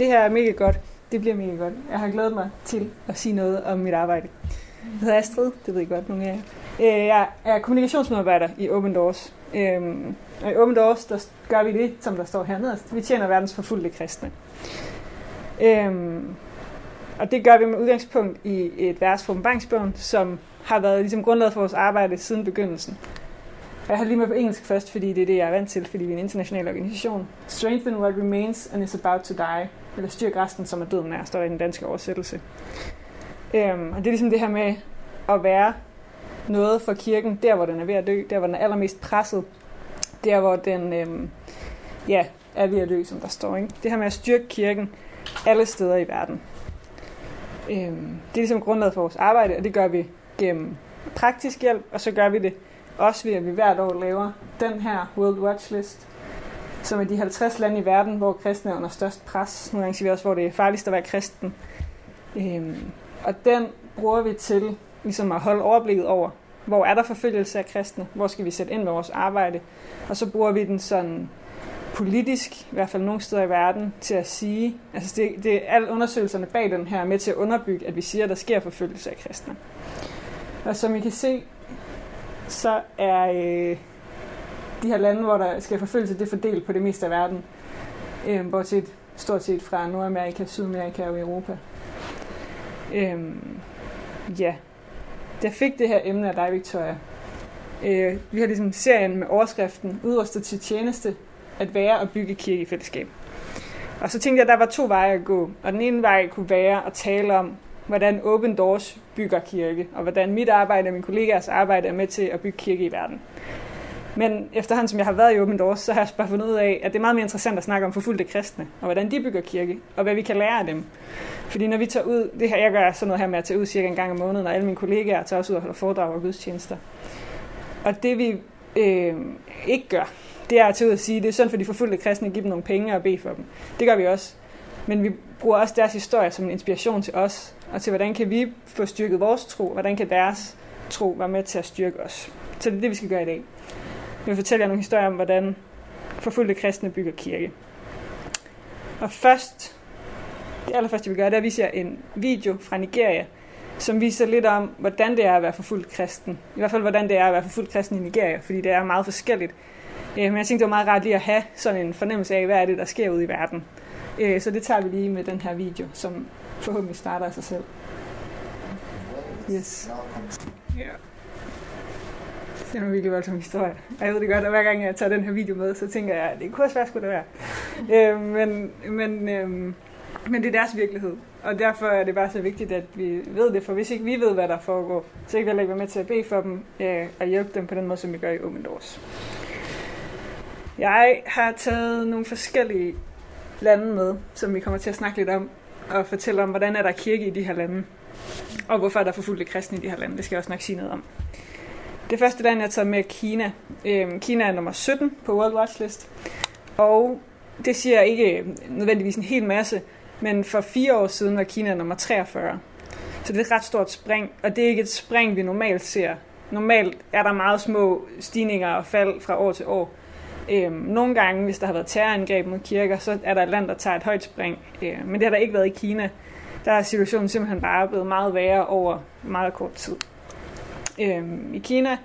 det her er mega godt. Det bliver mega godt. Jeg har glædet mig til at sige noget om mit arbejde. Jeg hedder Astrid, det ved I godt nogle af jer. Øh, jeg er kommunikationsmedarbejder i Open Doors. Øhm, og i Open Doors, der gør vi det, som der står hernede. Vi tjener verdens forfulgte kristne. Øhm, og det gør vi med udgangspunkt i et vers fra åbenbaringsbogen, som har været ligesom grundlaget for vores arbejde siden begyndelsen. Jeg har lige med på engelsk først, fordi det er det, jeg er vant til, fordi vi er en international organisation. Strengthen what remains and is about to die. Eller styrk resten, som er døden er, står der i den danske oversættelse. Øhm, og det er ligesom det her med at være noget for kirken, der hvor den er ved at dø, der hvor den er allermest presset, der hvor den øhm, ja, er ved at dø, som der står. Ikke? Det her med at styrke kirken alle steder i verden. Øhm, det er ligesom grundlaget for vores arbejde, og det gør vi gennem praktisk hjælp, og så gør vi det også ved, at vi hvert år laver den her World Watch List, som er de 50 lande i verden, hvor kristne er under størst pres. Nogle gange siger vi også, hvor det er farligst at være kristen. Øhm, og den bruger vi til ligesom at holde overblikket over, hvor er der forfølgelse af kristne, hvor skal vi sætte ind med vores arbejde, og så bruger vi den sådan politisk, i hvert fald nogle steder i verden, til at sige, altså det, det er alle undersøgelserne bag den her med til at underbygge, at vi siger, at der sker forfølgelse af kristne. Og som I kan se, så er øh, de her lande, hvor der sker forfølgelse, det er fordelt på det meste af verden. Øh, bortset stort set fra Nordamerika, Sydamerika og Europa. Øh, ja. Jeg fik det her emne af dig, Victoria. Øh, vi har ligesom serien med overskriften Udrustet til tjeneste, at være og bygge kirke i fællesskab. Og så tænkte jeg, at der var to veje at gå. Og den ene vej kunne være at tale om, hvordan Open Doors bygger kirke, og hvordan mit arbejde og mine kollegaers arbejde er med til at bygge kirke i verden. Men efterhånden som jeg har været i Open Doors, så har jeg bare fundet ud af, at det er meget mere interessant at snakke om forfulgte kristne, og hvordan de bygger kirke, og hvad vi kan lære af dem. Fordi når vi tager ud, det her, jeg gør sådan noget her med at tage ud cirka en gang om måneden, og alle mine kollegaer tager også ud og holder foredrag og gudstjenester. Og det vi øh, ikke gør, det er at tage ud og sige, det er sådan for de forfulgte kristne at give dem nogle penge og bede for dem. Det gør vi også. Men vi bruger også deres historie som en inspiration til os, og til hvordan kan vi få styrket vores tro, hvordan kan deres tro være med til at styrke os. Så det er det, vi skal gøre i dag. Jeg vil fortælle jer nogle historier om, hvordan forfulgte kristne bygger kirke. Og først, det allerførste vi gør, det er at vise jer en video fra Nigeria, som viser lidt om, hvordan det er at være forfulgt kristen. I hvert fald, hvordan det er at være forfulgt kristen i Nigeria, fordi det er meget forskelligt. Men jeg tænkte, det var meget rart lige at have sådan en fornemmelse af, hvad er det, der sker ude i verden. Så det tager vi lige med den her video, som forhåbentlig starter af sig selv. Yes. Ja. Det er en virkelig voldsom historie. Og jeg ved det godt, at hver gang jeg tager den her video med, så tænker jeg, at det kunne også være, skulle det være. øh, men, men, øh, men det er deres virkelighed. Og derfor er det bare så vigtigt, at vi ved det, for hvis ikke vi ved, hvad der foregår, så kan vi heller ikke være med til at bede for dem øh, og hjælpe dem på den måde, som vi gør i Open Doors. Jeg har taget nogle forskellige lande med, som vi kommer til at snakke lidt om, og fortælle om, hvordan er der kirke i de her lande, og hvorfor er der forfulgte kristne i de her lande. Det skal jeg også nok sige noget om. Det første land, jeg tager med, er Kina. Øhm, Kina er nummer 17 på World Watch List, og det siger ikke nødvendigvis en hel masse, men for fire år siden var Kina nummer 43. Så det er et ret stort spring, og det er ikke et spring, vi normalt ser. Normalt er der meget små stigninger og fald fra år til år. Øhm, nogle gange, hvis der har været terrorangreb mod kirker, så er der et land, der tager et højt spring. Øhm, men det har der ikke været i Kina. Der er situationen simpelthen bare blevet meget værre over meget kort tid. Øhm, I Kina,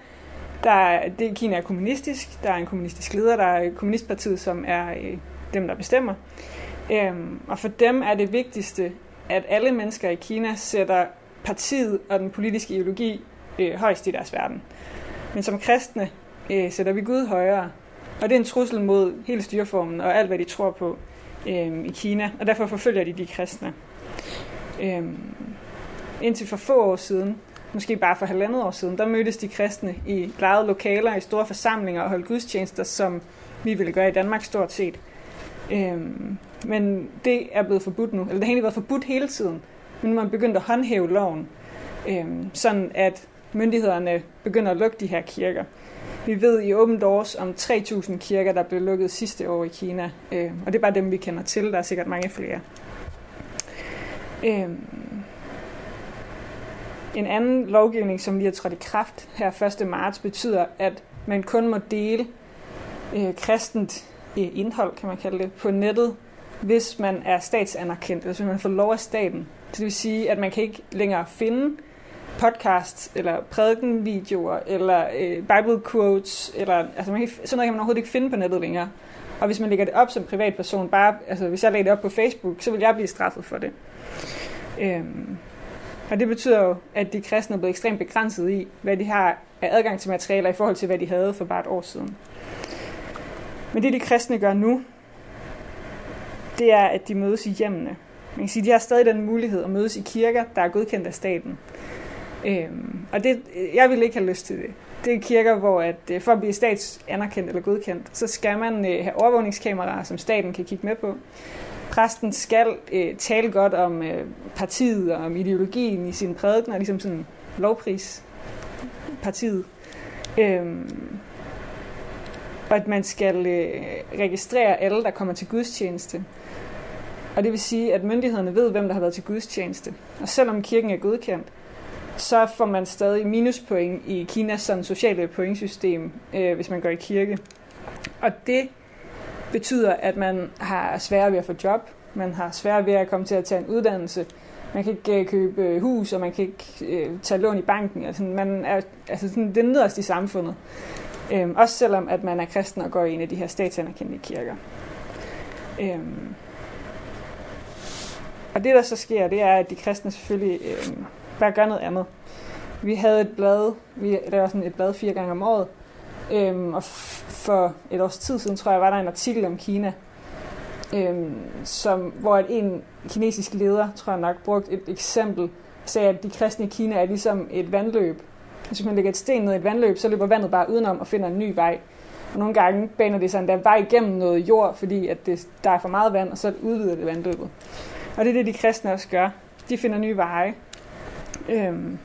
der er, det, Kina er kommunistisk. Der er en kommunistisk leder, der er kommunistpartiet, som er øh, dem, der bestemmer. Øhm, og for dem er det vigtigste, at alle mennesker i Kina sætter partiet og den politiske ideologi øh, højst i deres verden. Men som kristne øh, sætter vi Gud højere. Og det er en trussel mod hele styreformen og alt, hvad de tror på øh, i Kina. Og derfor forfølger de de kristne. Øh, indtil for få år siden, måske bare for halvandet år siden, der mødtes de kristne i lejede lokaler, i store forsamlinger og holdt gudstjenester, som vi ville gøre i Danmark stort set. Øhm, men det er blevet forbudt nu, eller det har egentlig været forbudt hele tiden, men nu er man begyndt at håndhæve loven, øhm, sådan at myndighederne begynder at lukke de her kirker. Vi ved i Open Doors om 3.000 kirker, der blev lukket sidste år i Kina, øhm, og det er bare dem, vi kender til. Der er sikkert mange flere. Øhm, en anden lovgivning, som lige har trådt i kraft her 1. marts, betyder, at man kun må dele øh, kristent indhold, kan man kalde det, på nettet hvis man er statsanerkendt, eller hvis man får lov af staten. Så det vil sige, at man kan ikke længere finde podcast eller prædikenvideoer eller øh, Bible quotes eller altså man kan, sådan noget kan man overhovedet ikke finde på nettet længere. Og hvis man lægger det op som privatperson, bare altså hvis jeg lægger det op på Facebook, så vil jeg blive straffet for det. Øhm, og det betyder jo, at de kristne er blevet ekstremt begrænset i, hvad de har af adgang til materialer i forhold til, hvad de havde for bare et år siden. Men det, de kristne gør nu, det er, at de mødes i hjemmene. Man kan sige, at de har stadig den mulighed at mødes i kirker, der er godkendt af staten. Øhm, og det, jeg vil ikke have lyst til det. Det er kirker, hvor at, øh, for at blive statsanerkendt eller godkendt, så skal man øh, have overvågningskameraer, som staten kan kigge med på. Præsten skal øh, tale godt om øh, partiet og om ideologien i sin prædiken, og ligesom sådan lovpris partiet. Øhm, og at man skal øh, registrere alle, der kommer til gudstjeneste. Og det vil sige, at myndighederne ved, hvem der har været til gudstjeneste. Og selvom kirken er godkendt, så får man stadig minuspoint i Kinas sådan, sociale pointsystem, øh, hvis man går i kirke. Og det betyder, at man har sværere ved at få job, man har sværere ved at komme til at tage en uddannelse, man kan ikke øh, købe øh, hus, og man kan ikke øh, tage lån i banken. Altså, man er, altså, sådan, det er nederst i samfundet. Øhm, også selvom at man er kristen og går i en af de her statsanerkendte kirker. Øhm, og det, der så sker, det er, at de kristne selvfølgelig øhm, bare gør noget andet. Vi havde et blad, vi laver sådan et blad fire gange om året, øhm, og for et års tid siden, tror jeg, var der en artikel om Kina, øhm, som, hvor en kinesisk leder, tror jeg nok, brugte et eksempel, sagde, at de kristne i Kina er ligesom et vandløb. Hvis man lægger et sten ned i et vandløb, så løber vandet bare udenom og finder en ny vej. Og nogle gange baner det sig der vej igennem noget jord, fordi at det, der er for meget vand, og så udvider det vandløbet. Og det er det, de kristne også gør. De finder nye veje. Øhm,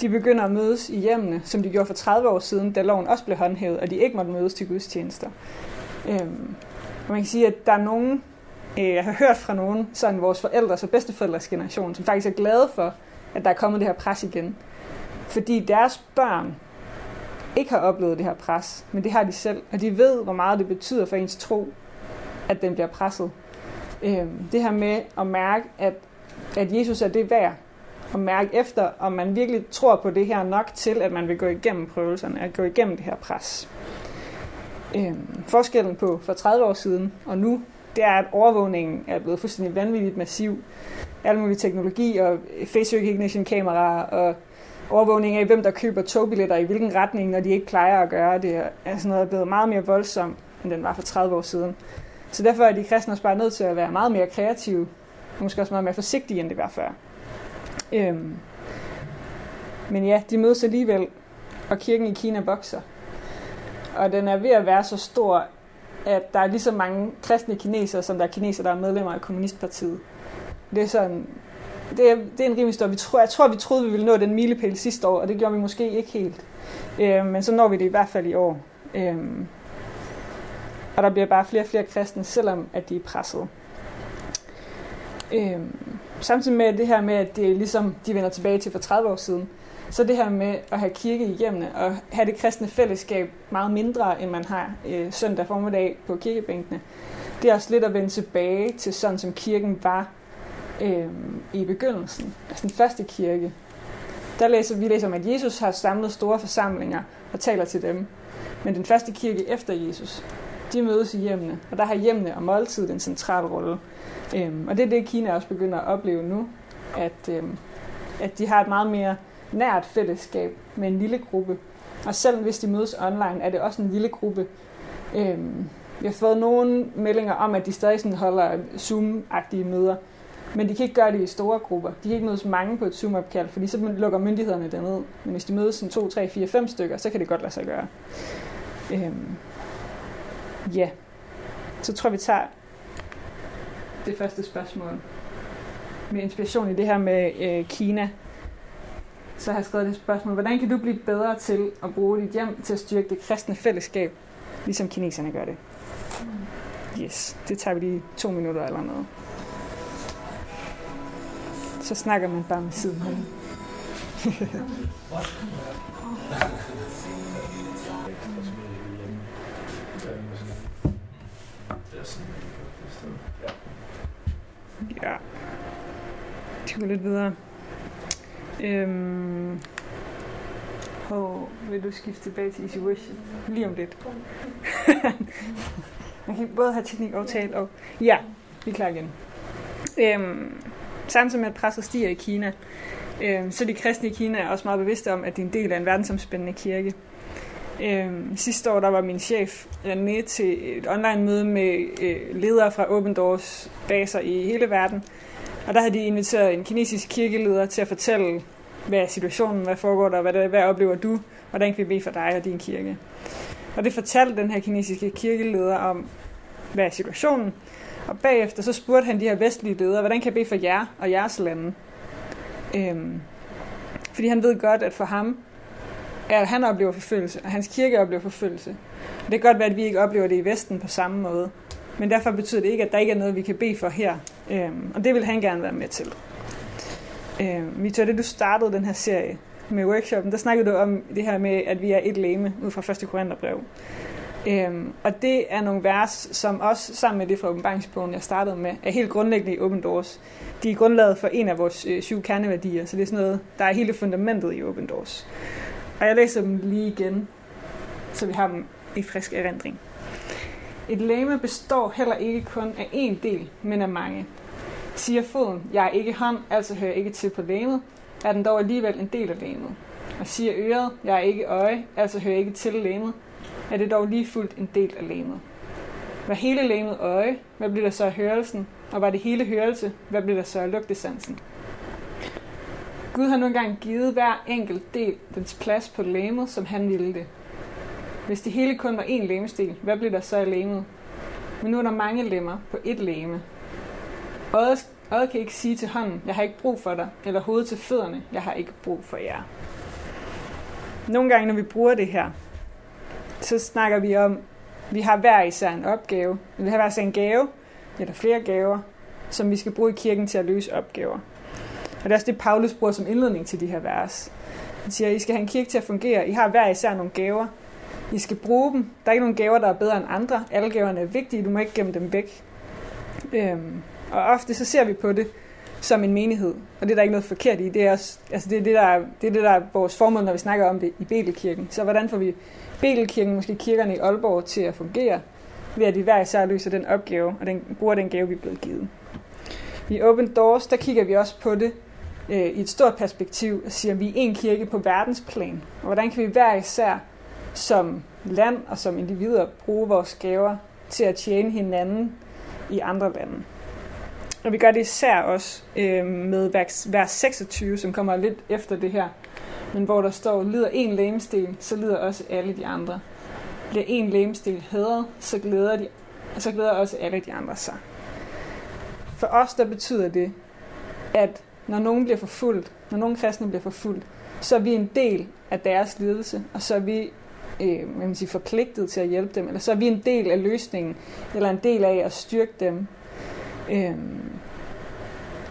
de begynder at mødes i hjemmene, som de gjorde for 30 år siden, da loven også blev håndhævet, og de ikke måtte mødes til gudstjenester. Øhm, og man kan sige, at der er nogen, øh, jeg har hørt fra nogen, sådan vores forældres og bedsteforældres generation, som faktisk er glade for, at der er kommet det her pres igen. Fordi deres børn ikke har oplevet det her pres, men det har de selv, og de ved, hvor meget det betyder for ens tro, at den bliver presset. Øhm, det her med at mærke, at, at Jesus er det værd, at mærke efter, om man virkelig tror på det her nok til, at man vil gå igennem prøvelserne, at gå igennem det her pres. Øhm, forskellen på for 30 år siden og nu, det er, at overvågningen er blevet fuldstændig vanvittigt massiv. Al mulig teknologi og face recognition kameraer og overvågning af, hvem der køber togbilletter i hvilken retning, når de ikke plejer at gøre det, er sådan noget blevet meget mere voldsomt, end den var for 30 år siden. Så derfor er de kristne også bare nødt til at være meget mere kreative, og måske også meget mere forsigtige, end det var før. Øhm. Men ja, de mødes alligevel, og kirken i Kina vokser. Og den er ved at være så stor, at der er lige så mange kristne kinesere, som der er kinesere, der er medlemmer af Kommunistpartiet. Det er sådan, det er, det er en rimelig stor. Vi tror, jeg tror, vi troede, vi ville nå den milepæl sidste år, og det gjorde vi måske ikke helt. Øh, men så når vi det i hvert fald i år. Øh, og der bliver bare flere og flere kristne, selvom at de er presset. Øhm, samtidig med det her med, at det er ligesom de vender tilbage til for 30 år siden, så det her med at have kirke i hjemmene og have det kristne fællesskab meget mindre, end man har øh, søndag formiddag på kirkebænkene, det er også lidt at vende tilbage til sådan, som kirken var øh, i begyndelsen, altså den første kirke. Der læser vi læser om, at Jesus har samlet store forsamlinger og taler til dem. Men den første kirke efter Jesus, de mødes i hjemmene, og der har hjemmene og måltid en central rolle. Øhm, og det er det, Kina også begynder at opleve nu, at, øhm, at de har et meget mere nært fællesskab med en lille gruppe. Og selv hvis de mødes online, er det også en lille gruppe. Øhm, vi har fået nogle meldinger om, at de stadig sådan holder Zoom-agtige møder, men de kan ikke gøre det i store grupper. De kan ikke mødes mange på et Zoom-opkald, fordi så lukker myndighederne det ned. Men hvis de mødes sådan 2, 3, 4, 5 stykker, så kan det godt lade sig gøre. Øhm, ja, så tror vi tager det første spørgsmål med inspiration i det her med øh, Kina. Så har jeg skrevet det spørgsmål, hvordan kan du blive bedre til at bruge dit hjem til at styrke det kristne fællesskab, ligesom kineserne gør det? Yes, det tager vi lige to minutter eller noget. Så snakker man bare med siden Det går lidt videre. Øhm. Hov, vil du skifte tilbage til Easy Wish? Lige om lidt. Man kan både have teknik og tale og... Ja, vi er klar igen. Øhm, samtidig med at presset stiger i Kina, øhm, så de kristne i Kina er også meget bevidste om, at de er en del af en verdensomspændende kirke. Øhm, sidste år der var min chef øh, René til et online møde med øh, ledere fra Open Doors baser i hele verden. Og der havde de inviteret en kinesisk kirkeleder til at fortælle, hvad er situationen, hvad foregår der, hvad, der, hvad oplever du, hvordan kan vi bede for dig og din kirke. Og det fortalte den her kinesiske kirkeleder om, hvad er situationen. Og bagefter så spurgte han de her vestlige ledere, hvordan kan jeg bede for jer og jeres lande? Øhm, fordi han ved godt, at for ham, er, at han oplever forfølgelse, og hans kirke oplever forfølgelse. Det kan godt være, at vi ikke oplever det i Vesten på samme måde. Men derfor betyder det ikke, at der ikke er noget, vi kan bede for her. Øhm, og det vil han gerne være med til. Øhm, Victor, det du startede den her serie med workshoppen, der snakkede du om det her med, at vi er et læme ud fra 1. Korintherbrev. Øhm, og det er nogle vers, som også sammen med det fra åbenbaringsbogen, jeg startede med, er helt grundlæggende i Open Doors. De er grundlaget for en af vores øh, syv kerneværdier, så det er sådan noget, der er hele fundamentet i Open Doors. Og jeg læser dem lige igen, så vi har dem i frisk erindring. Et læme består heller ikke kun af én del, men af mange. Siger foden, jeg er ikke hånd, altså hører jeg ikke til på læmet, er den dog alligevel en del af læmet. Og siger øret, jeg er ikke øje, altså hører jeg ikke til læmet, er det dog lige fuldt en del af læmet. Var hele læmet øje, hvad bliver der så af hørelsen? Og var det hele hørelse, hvad bliver der så af lugtesansen? Gud har nu engang givet hver enkelt del dens plads på læmet, som han ville det. Hvis det hele kun var én lemestil, hvad bliver der så af lemet? Men nu er der mange lemmer på ét leme. Øjet, øjet kan ikke sige til hånden, jeg har ikke brug for dig, eller hovedet til fødderne, jeg har ikke brug for jer. Nogle gange, når vi bruger det her, så snakker vi om, vi har hver især en opgave. Vi har hver især en gave, eller flere gaver, som vi skal bruge i kirken til at løse opgaver. Og det er også det, Paulus bruger som indledning til de her vers. Han siger, I skal have en kirke til at fungere. I har hver især nogle gaver. I skal bruge dem. Der er ikke nogen gaver, der er bedre end andre. Alle gaverne er vigtige. Du må ikke gemme dem væk. Øhm, og ofte så ser vi på det som en menighed. Og det er der ikke noget forkert i. Det er, også, altså det, er det, der, er, det er det, der er vores formål, når vi snakker om det i Betelkirken. Så hvordan får vi Betelkirken, måske kirkerne i Aalborg, til at fungere, ved at vi hver især løser den opgave, og den, bruger den gave, vi er blevet givet. I Open Doors, der kigger vi også på det øh, i et stort perspektiv, og siger, at vi er en kirke på verdensplan. Og hvordan kan vi hver især som land og som individer bruge vores gaver til at tjene hinanden i andre lande. Og vi gør det især også øh, med vers 26, som kommer lidt efter det her, men hvor der står, lider en lægemstil, så lider også alle de andre. Bliver en lægemstil hædret, så glæder, de, så glæder også alle de andre sig. For os der betyder det, at når nogen bliver forfulgt, når nogen kristne bliver forfulgt, så er vi en del af deres lidelse, og så er vi øh, man sige, forpligtet til at hjælpe dem, eller så er vi en del af løsningen, eller en del af at styrke dem. Øh,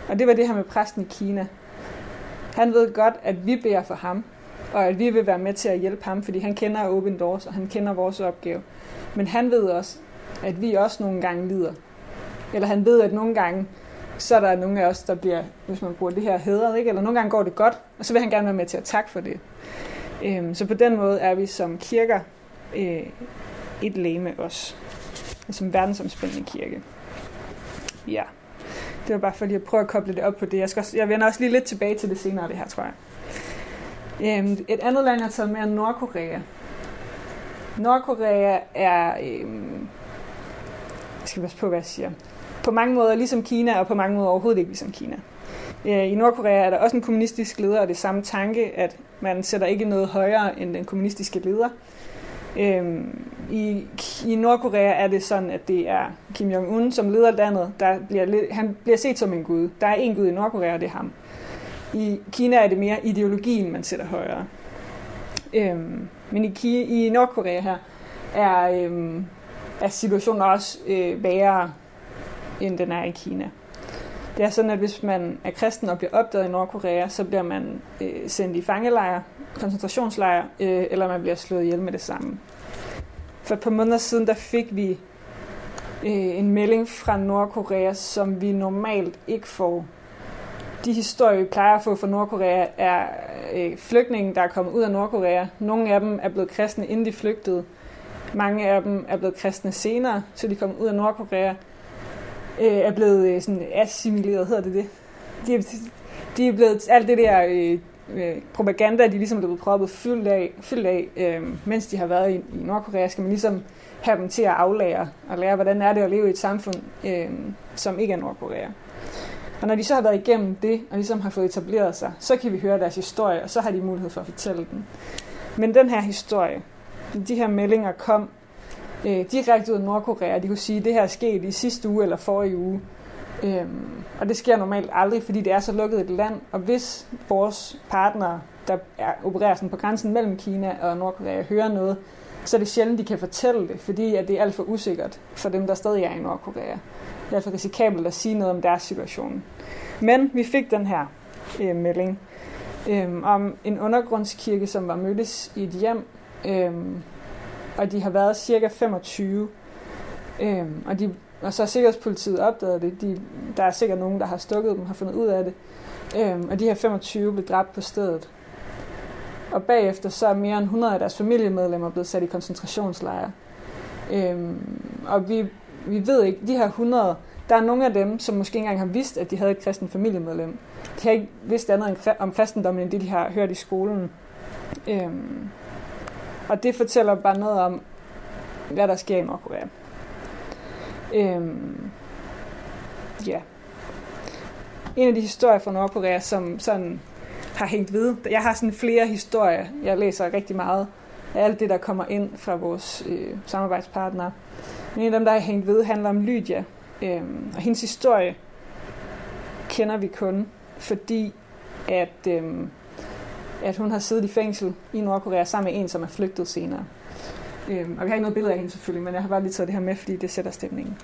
og det var det her med præsten i Kina. Han ved godt, at vi beder for ham, og at vi vil være med til at hjælpe ham, fordi han kender Open Doors, og han kender vores opgave. Men han ved også, at vi også nogle gange lider. Eller han ved, at nogle gange, så er der nogle af os, der bliver, hvis man bruger det her, hedret, ikke? eller nogle gange går det godt, og så vil han gerne være med til at takke for det. Øhm, så på den måde er vi som kirker øh, et læme også. Som verdensomspændende kirke. Ja. Det var bare for lige at prøve at koble det op på det. Jeg, skal, også, jeg vender også lige lidt tilbage til det senere, det her, tror jeg. Øhm, et andet land, jeg har taget med, er Nordkorea. Nordkorea er... Øhm, jeg skal passe på, hvad jeg siger. På mange måder ligesom Kina, og på mange måder overhovedet ikke ligesom Kina. Øh, I Nordkorea er der også en kommunistisk leder, og det er samme tanke, at man sætter ikke noget højere end den kommunistiske leder. Øhm, i, I Nordkorea er det sådan, at det er Kim Jong-un, som leder landet. Der bliver, han bliver set som en gud. Der er en gud i Nordkorea, og det er ham. I Kina er det mere ideologien, man sætter højere. Øhm, men i, i Nordkorea her er, øhm, er situationen også øh, værre, end den er i Kina. Det er sådan, at hvis man er kristen og bliver opdaget i Nordkorea, så bliver man øh, sendt i fangelejre, koncentrationslejre, øh, eller man bliver slået ihjel med det samme. For et par måneder siden, der fik vi øh, en melding fra Nordkorea, som vi normalt ikke får. De historier, vi plejer at få fra Nordkorea, er øh, flygtninge, der er kommet ud af Nordkorea. Nogle af dem er blevet kristne, inden de flygtede. Mange af dem er blevet kristne senere, så de kom ud af Nordkorea. Øh, er blevet øh, sådan assimileret, hedder det det? De er, de er blevet alt det der øh, øh, propaganda, de ligesom er blevet proppet fyldt af, fyldt af øh, mens de har været i, i Nordkorea, skal man ligesom have dem til at aflære og lære, hvordan er det at leve i et samfund, øh, som ikke er Nordkorea. Og når de så har været igennem det, og ligesom har fået etableret sig, så kan vi høre deres historie, og så har de mulighed for at fortælle den. Men den her historie, de her meldinger kom øh, direkte ud af Nordkorea. De kunne sige, at det her er sket i sidste uge eller forrige uge. Øhm, og det sker normalt aldrig, fordi det er så lukket et land. Og hvis vores partnere, der er, opererer sådan på grænsen mellem Kina og Nordkorea, hører noget, så er det sjældent, de kan fortælle det, fordi at det er alt for usikkert for dem, der stadig er i Nordkorea. Det er alt for risikabelt at sige noget om deres situation. Men vi fik den her øh, melding øh, om en undergrundskirke, som var mødtes i et hjem, øh, og de har været cirka 25. Øhm, og, de, og så har Sikkerhedspolitiet opdaget det. De, der er sikkert nogen, der har stukket dem, har fundet ud af det. Øhm, og de her 25 blev dræbt på stedet. Og bagefter så er mere end 100 af deres familiemedlemmer blevet sat i koncentrationslejre. Øhm, og vi, vi ved ikke, de her 100, der er nogle af dem, som måske ikke engang har vidst, at de havde et kristen familiemedlem. De har ikke vidst andet om kristendommen, end det, de har hørt i skolen. Øhm, og det fortæller bare noget om, hvad der sker i Nordkorea. Øhm, ja. En af de historier fra Nordkorea, som sådan har hængt ved. Jeg har sådan flere historier. Jeg læser rigtig meget af alt det, der kommer ind fra vores øh, samarbejdspartnere. Men en af dem, der har hængt ved, handler om Lydia. Øhm, og hendes historie kender vi kun, fordi at, øhm, at hun har siddet i fængsel i Nordkorea sammen med en, som er flygtet senere. Øhm, og vi har ikke noget billede af hende selvfølgelig, men jeg har bare lige taget det her med, fordi det sætter stemningen.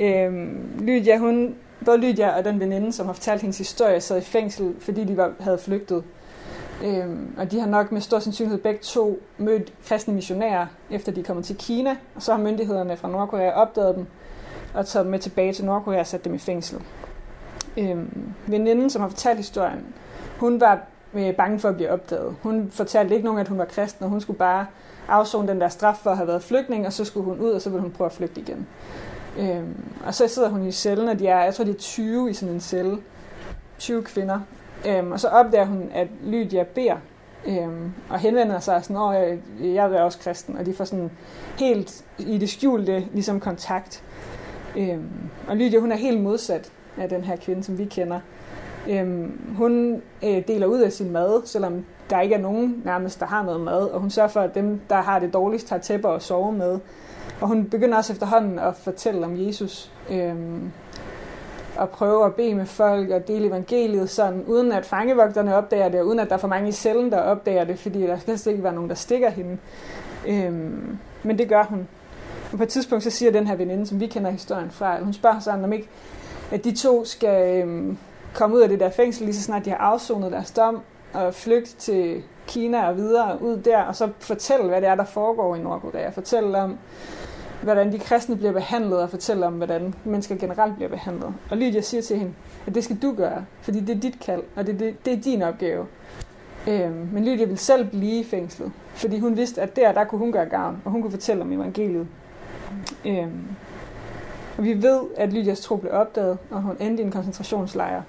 Øhm, Lydia, hun både Lydia og den veninde, som har fortalt hendes historie, sad i fængsel, fordi de var, havde flygtet. Øhm, og de har nok med stor sandsynlighed begge to mødt kristne missionærer, efter de er kommet til Kina, og så har myndighederne fra Nordkorea opdaget dem, og taget dem med tilbage til Nordkorea og sat dem i fængsel. Øhm, veninden, som har fortalt historien, hun var øh, bange for at blive opdaget. Hun fortalte ikke nogen, at hun var kristen, og hun skulle bare afzone den der straf for at have været flygtning, og så skulle hun ud, og så ville hun prøve at flygte igen. Øhm, og så sidder hun i cellen, og de er, jeg tror, de er 20 i sådan en celle. 20 kvinder. Øhm, og så opdager hun, at Lydia beder, øhm, og henvender sig sådan, at jeg, jeg er også kristen, og de får sådan helt i det skjulte ligesom kontakt. Øhm, og Lydia, hun er helt modsat af den her kvinde, som vi kender. Øhm, hun øh, deler ud af sin mad, selvom der ikke er nogen nærmest, der har noget mad, og hun sørger for, at dem, der har det dårligst, har tæpper og sover med. Og hun begynder også efterhånden at fortælle om Jesus. Øhm, og prøve at bede med folk og dele evangeliet, sådan, uden at fangevogterne opdager det, og uden at der er for mange i cellen, der opdager det, fordi der skal ikke være nogen, der stikker hende. Øhm, men det gør hun. Og på et tidspunkt så siger den her veninde, som vi kender historien fra, hun spørger sådan, om ikke, at de to skal øhm, komme ud af det der fængsel, lige så snart de har afsonet deres dom, og flygte til Kina og videre ud der, og så fortælle, hvad det er, der foregår i Nordkorea. Fortælle om, hvordan de kristne bliver behandlet, og fortælle om, hvordan mennesker generelt bliver behandlet. Og Lydia siger til hende, at det skal du gøre, fordi det er dit kald, og det, det, det er din opgave. Øhm, men Lydia ville selv blive i fængslet, fordi hun vidste, at der, der kunne hun gøre gavn, og hun kunne fortælle om evangeliet. Øhm, og vi ved, at Lydias tro blev opdaget, og hun endte i en koncentrationslejr.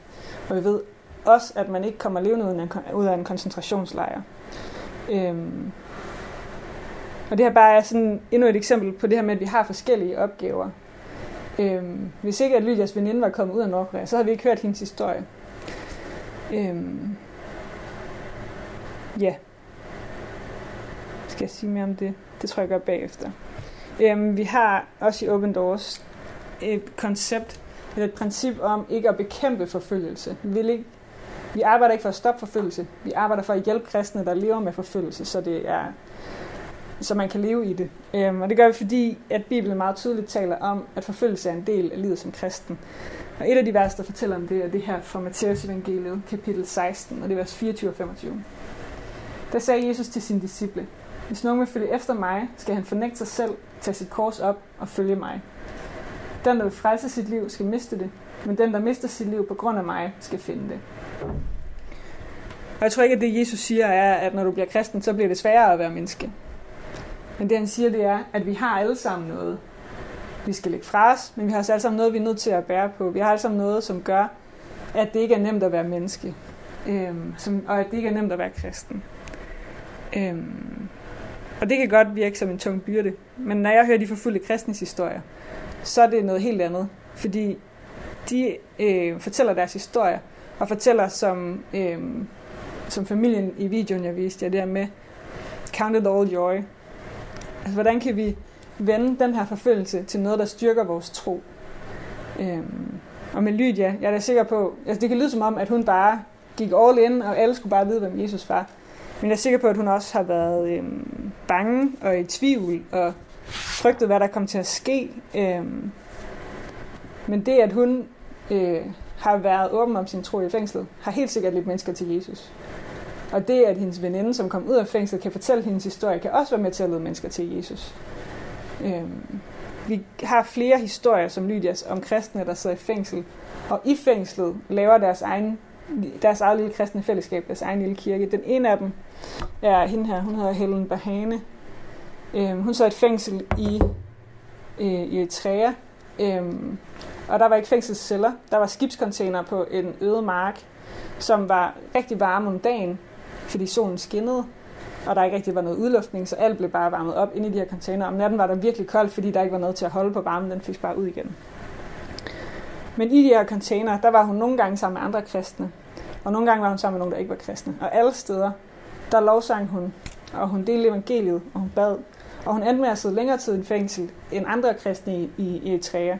Og vi ved også, at man ikke kommer levende ud af en koncentrationslejr. Øhm, og det her bare er sådan endnu et eksempel på det her med, at vi har forskellige opgaver. Øhm, hvis ikke at Lydias veninde var kommet ud af Nordkorea, så havde vi ikke hørt hendes historie. Øhm, ja. Skal jeg sige mere om det? Det tror jeg gør bagefter. Øhm, vi har også i Open Doors et koncept, eller et princip om ikke at bekæmpe forfølgelse. Vi, vil ikke, vi arbejder ikke for at stoppe forfølgelse. Vi arbejder for at hjælpe kristne, der lever med forfølgelse, så det er så man kan leve i det. Øhm, og det gør vi, fordi at Bibelen meget tydeligt taler om, at forfølgelse er en del af livet som kristen. Og et af de vers, der fortæller om det, er det her fra Matteus evangeliet, kapitel 16, og det er vers 24 og 25. Der sagde Jesus til sine disciple, hvis nogen vil følge efter mig, skal han fornægte sig selv, tage sit kors op og følge mig. Den, der vil frelse sit liv, skal miste det, men den, der mister sit liv på grund af mig, skal finde det. Og jeg tror ikke, at det Jesus siger er, at når du bliver kristen, så bliver det sværere at være menneske. Men det han siger, det er, at vi har alle sammen noget, vi skal lægge fra os, men vi har også alle sammen noget, vi er nødt til at bære på. Vi har alle sammen noget, som gør, at det ikke er nemt at være menneske, øhm, som, og at det ikke er nemt at være kristen. Øhm, og det kan godt virke som en tung byrde, men når jeg hører de forfulgte kristnes historier, så er det noget helt andet, fordi de øh, fortæller deres historie, og fortæller som, øh, som familien i videoen, jeg viste jer, det her med, count it all joy. Altså, hvordan kan vi vende den her forfølgelse til noget, der styrker vores tro? Øhm, og med Lydia, jeg er da sikker på, altså det kan lyde som om, at hun bare gik all in, og alle skulle bare vide, hvem Jesus var. Men jeg er sikker på, at hun også har været øhm, bange og i tvivl, og frygtet, hvad der kom til at ske. Øh, men det, at hun øh, har været åben om sin tro i fængslet, har helt sikkert lidt mennesker til Jesus. Og det, at hendes veninde, som kom ud af fængslet, kan fortælle hendes historie, kan også være med til at lede mennesker til Jesus. Øhm, vi har flere historier som Lydias om kristne, der sidder i fængsel, og i fængslet laver deres egen deres eget lille kristne fællesskab, deres egen lille kirke. Den ene af dem er hende her, hun hedder Helen Bahane. Øh, hun sad i et fængsel i, øh, i Eritrea, Øh, og der var ikke fængselsceller. Der var skibscontainer på en øde mark, som var rigtig varme om dagen, fordi solen skinnede, og der ikke rigtig var noget udluftning, så alt blev bare varmet op inde i de her container. Om natten var der virkelig koldt, fordi der ikke var noget til at holde på varmen, den fik bare ud igen. Men i de her container, der var hun nogle gange sammen med andre kristne, og nogle gange var hun sammen med nogen, der ikke var kristne. Og alle steder, der lovsang hun, og hun delte evangeliet, og hun bad. Og hun endte med at sidde længere tid i fængsel end andre kristne i, i Eritrea.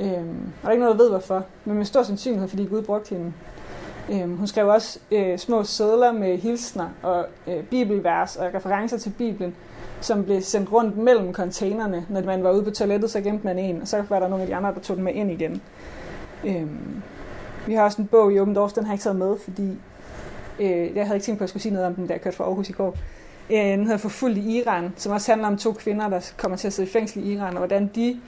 Øhm, og der er ikke noget, der ved hvorfor, men med stor sandsynlighed, fordi Gud brugte hende. Øhm, hun skrev også øh, små sædler med hilsner og øh, bibelvers og referencer til Bibelen, som blev sendt rundt mellem containerne. Når man var ude på toilettet, så gemte man en, og så var der nogle af de andre, der tog den med ind igen. Øhm, vi har også en bog i Åben Dårs, den har jeg ikke taget med, fordi øh, jeg havde ikke tænkt på, at jeg skulle sige noget om den, da jeg kørte fra Aarhus i går. Øh, den hedder Forfulgt i Iran, som også handler om to kvinder, der kommer til at sidde i fængsel i Iran, og hvordan de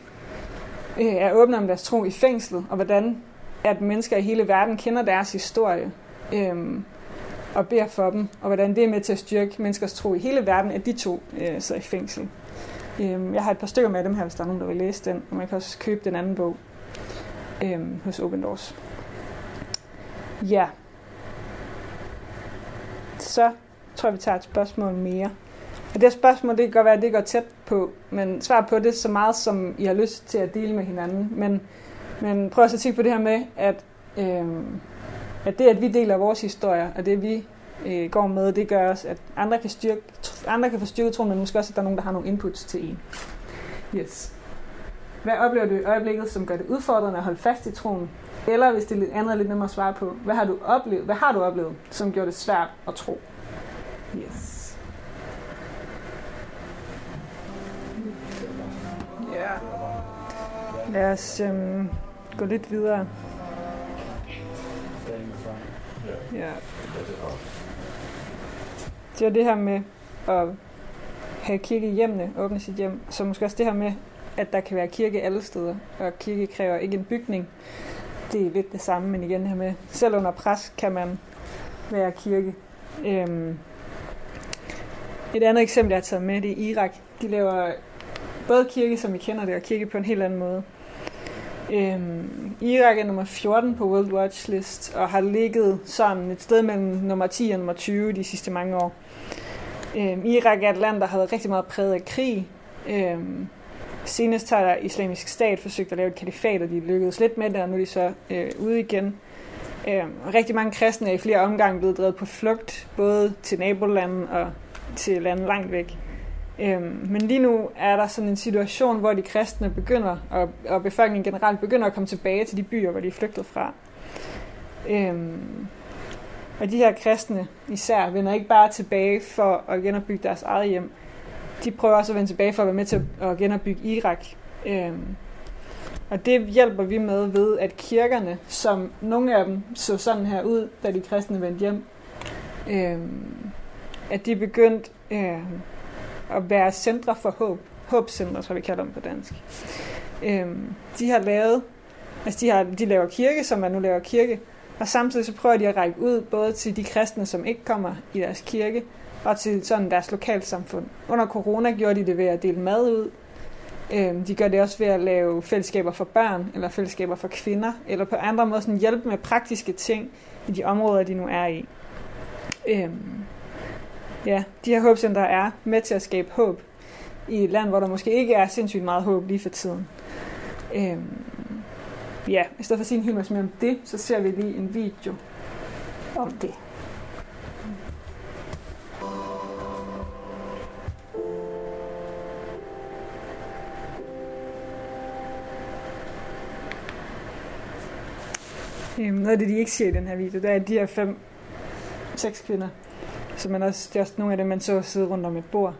øh, er åbne om deres tro i fængslet, og hvordan at mennesker i hele verden kender deres historie øh, og beder for dem, og hvordan det er med til at styrke menneskers tro i hele verden, at de to øh, sidder i fængsel. Øh, jeg har et par stykker med dem her, hvis der er nogen, der vil læse den, og man kan også købe den anden bog øh, hos Open Doors. Ja. Så tror jeg, vi tager et spørgsmål mere. Og det spørgsmål, det kan godt være, at det går tæt på, men svar på det så meget, som I har lyst til at dele med hinanden. Men, men prøv også at tænke på det her med, at, øh, at det, at vi deler vores historier, og det vi øh, går med, det gør også, at andre kan, styrke, andre kan få styrket troen, men måske også, at der er nogen, der har nogle inputs til en. Yes. Hvad oplever du i øjeblikket, som gør det udfordrende at holde fast i troen? Eller hvis det er lidt andet lidt nemmere at svare på, hvad har du oplevet, hvad har du oplevet som gjorde det svært at tro? Yes. Ja. Yeah. Lad os øhm, gå lidt videre. Ja. Det er det her med at have kirke i hjemmene, åbne sit hjem. Så måske også det her med, at der kan være kirke alle steder, og kirke kræver ikke en bygning. Det er lidt det samme, men igen her med, selv under pres kan man være kirke. Øhm. Et andet eksempel, jeg har taget med, det er Irak. De laver både kirke, som vi kender det, og kirke på en helt anden måde. Øhm, Irak er nummer 14 på World Watch List, og har ligget sådan et sted mellem nummer 10 og nummer 20 de sidste mange år. Øhm, Irak er et land, der har været rigtig meget præget af krig. Øhm, Senest har der islamisk stat forsøgt at lave et kalifat, og de lykkedes lidt med det, og nu er de så øh, ude igen. Øhm, rigtig mange kristne er i flere omgange blevet drevet på flugt, både til nabolanden og til lande langt væk. Øhm, men lige nu er der sådan en situation, hvor de kristne begynder, og, og befolkningen generelt begynder at komme tilbage til de byer, hvor de er flygtet fra. Øhm, og de her kristne især vender ikke bare tilbage for at genopbygge deres eget hjem, de prøver også at vende tilbage for at være med til at genopbygge Irak. Øhm, og det hjælper vi med ved, at kirkerne, som nogle af dem så sådan her ud, da de kristne vendte hjem, øhm, at de begyndte øh, at være centre for håb. Håbcentre, tror vi kalder dem på dansk. Øh, de har lavet, altså de, har, de laver kirke, som man nu laver kirke, og samtidig så prøver de at række ud både til de kristne, som ikke kommer i deres kirke, og til sådan deres lokalsamfund. Under corona gjorde de det ved at dele mad ud. Øhm, de gør det også ved at lave fællesskaber for børn, eller fællesskaber for kvinder, eller på andre måder sådan hjælpe med praktiske ting i de områder, de nu er i. Øhm, ja, de her håbcenter er med til at skabe håb i et land, hvor der måske ikke er sindssygt meget håb lige for tiden. Øhm, ja, i stedet for at sige en hel masse mere om det, så ser vi lige en video om det. Øhm, noget af det, de ikke siger i den her video, det er, at de her fem, seks kvinder, så man også, det er også nogle af dem, man så sidde rundt om et bord.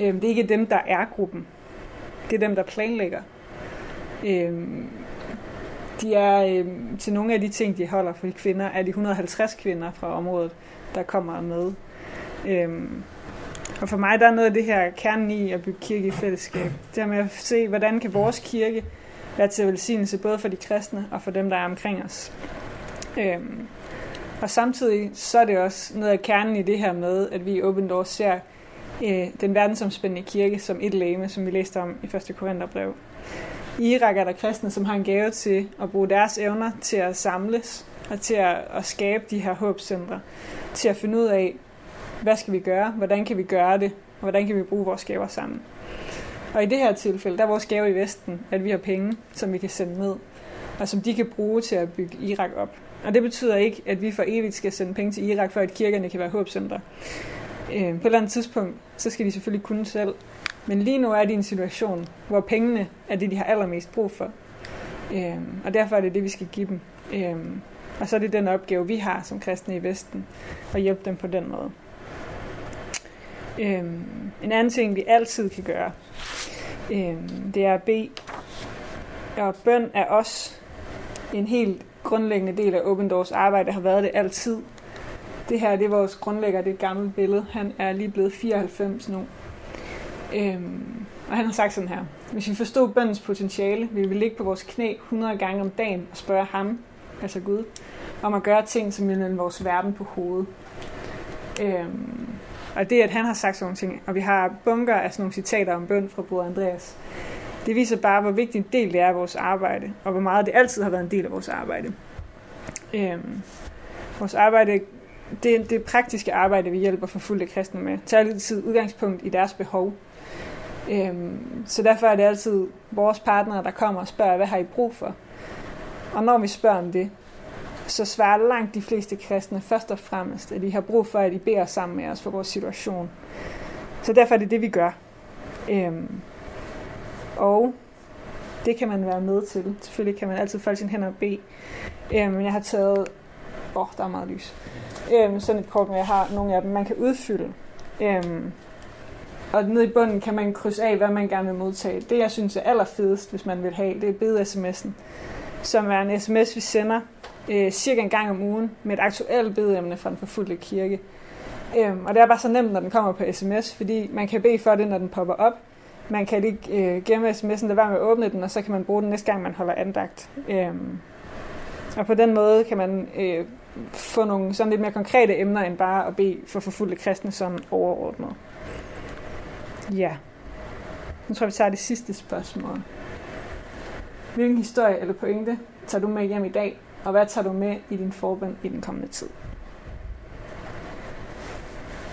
Øhm, det er ikke dem, der er gruppen. Det er dem, der planlægger. Øhm, de er øhm, til nogle af de ting, de holder for de kvinder, er de 150 kvinder fra området, der kommer med. Øhm, og for mig der er noget af det her kernen i at bygge kirke i fællesskab. Det her med at se, hvordan kan vores kirke være til velsignelse både for de kristne og for dem, der er omkring os. Øhm, og samtidig så er det også noget af kernen i det her med, at vi i Open Doors ser øh, den verdensomspændende kirke som et læme, som vi læste om i 1. Korintherbrev. I Irak er der kristne, som har en gave til at bruge deres evner til at samles og til at, at skabe de her håbscentre, til at finde ud af, hvad skal vi gøre, hvordan kan vi gøre det, og hvordan kan vi bruge vores gaver sammen. Og i det her tilfælde, der er vores gave i Vesten, at vi har penge, som vi kan sende ned, og som de kan bruge til at bygge Irak op. Og det betyder ikke, at vi for evigt skal sende penge til Irak, for at kirkerne kan være håbscentre. Øh, på et eller andet tidspunkt, så skal de selvfølgelig kunne selv. Men lige nu er de i en situation, hvor pengene er det, de har allermest brug for. Øh, og derfor er det det, vi skal give dem. Øh, og så er det den opgave, vi har som kristne i Vesten, at hjælpe dem på den måde. Øhm, en anden ting, vi altid kan gøre, øhm, det er at bede. Og bøn er også en helt grundlæggende del af Open Doors arbejde, har været det altid. Det her det er vores grundlægger, det er et gammelt billede. Han er lige blevet 94 nu. Øhm, og han har sagt sådan her. Hvis vi forstod bøndens potentiale, ville vi ligge på vores knæ 100 gange om dagen og spørge ham, altså Gud, om at gøre ting, som vil vores verden på hovedet. Øhm, og det, at han har sagt sådan nogle ting, og vi har bunker af sådan nogle citater om bøn fra Bror Andreas, det viser bare, hvor vigtig en del det er af vores arbejde, og hvor meget det altid har været en del af vores arbejde. Øhm, vores arbejde, det det praktiske arbejde, vi hjælper for fulde kristne med, tager altid udgangspunkt i deres behov. Øhm, så derfor er det altid vores partnere, der kommer og spørger, hvad har I brug for? Og når vi spørger om det, så svarer langt de fleste kristne først og fremmest, at de har brug for, at I beder sammen med os for vores situation. Så derfor er det det, vi gør. Øhm, og det kan man være med til. Selvfølgelig kan man altid folde sine hænder og bede. Øhm, jeg har taget... Åh, oh, der er meget lys. Øhm, sådan et kort, men jeg har nogle af dem, man kan udfylde. Øhm, og nede i bunden kan man krydse af, hvad man gerne vil modtage. Det, jeg synes er allerfedest, hvis man vil have, det er bede-sms'en, som er en sms, vi sender øh, cirka en gang om ugen med et aktuelt bedeemne fra den forfulgte kirke. Øhm, og det er bare så nemt, når den kommer på sms, fordi man kan bede for det, når den popper op. Man kan ikke øh, gemme sms'en, lade være med at åbne den, og så kan man bruge den næste gang, man holder andagt. Øhm, og på den måde kan man øh, få nogle sådan lidt mere konkrete emner, end bare at bede for forfulgte kristne som overordnet. Ja. Nu tror jeg, vi tager det sidste spørgsmål. Hvilken historie eller pointe tager du med hjem i dag, og hvad tager du med i din forbund i den kommende tid?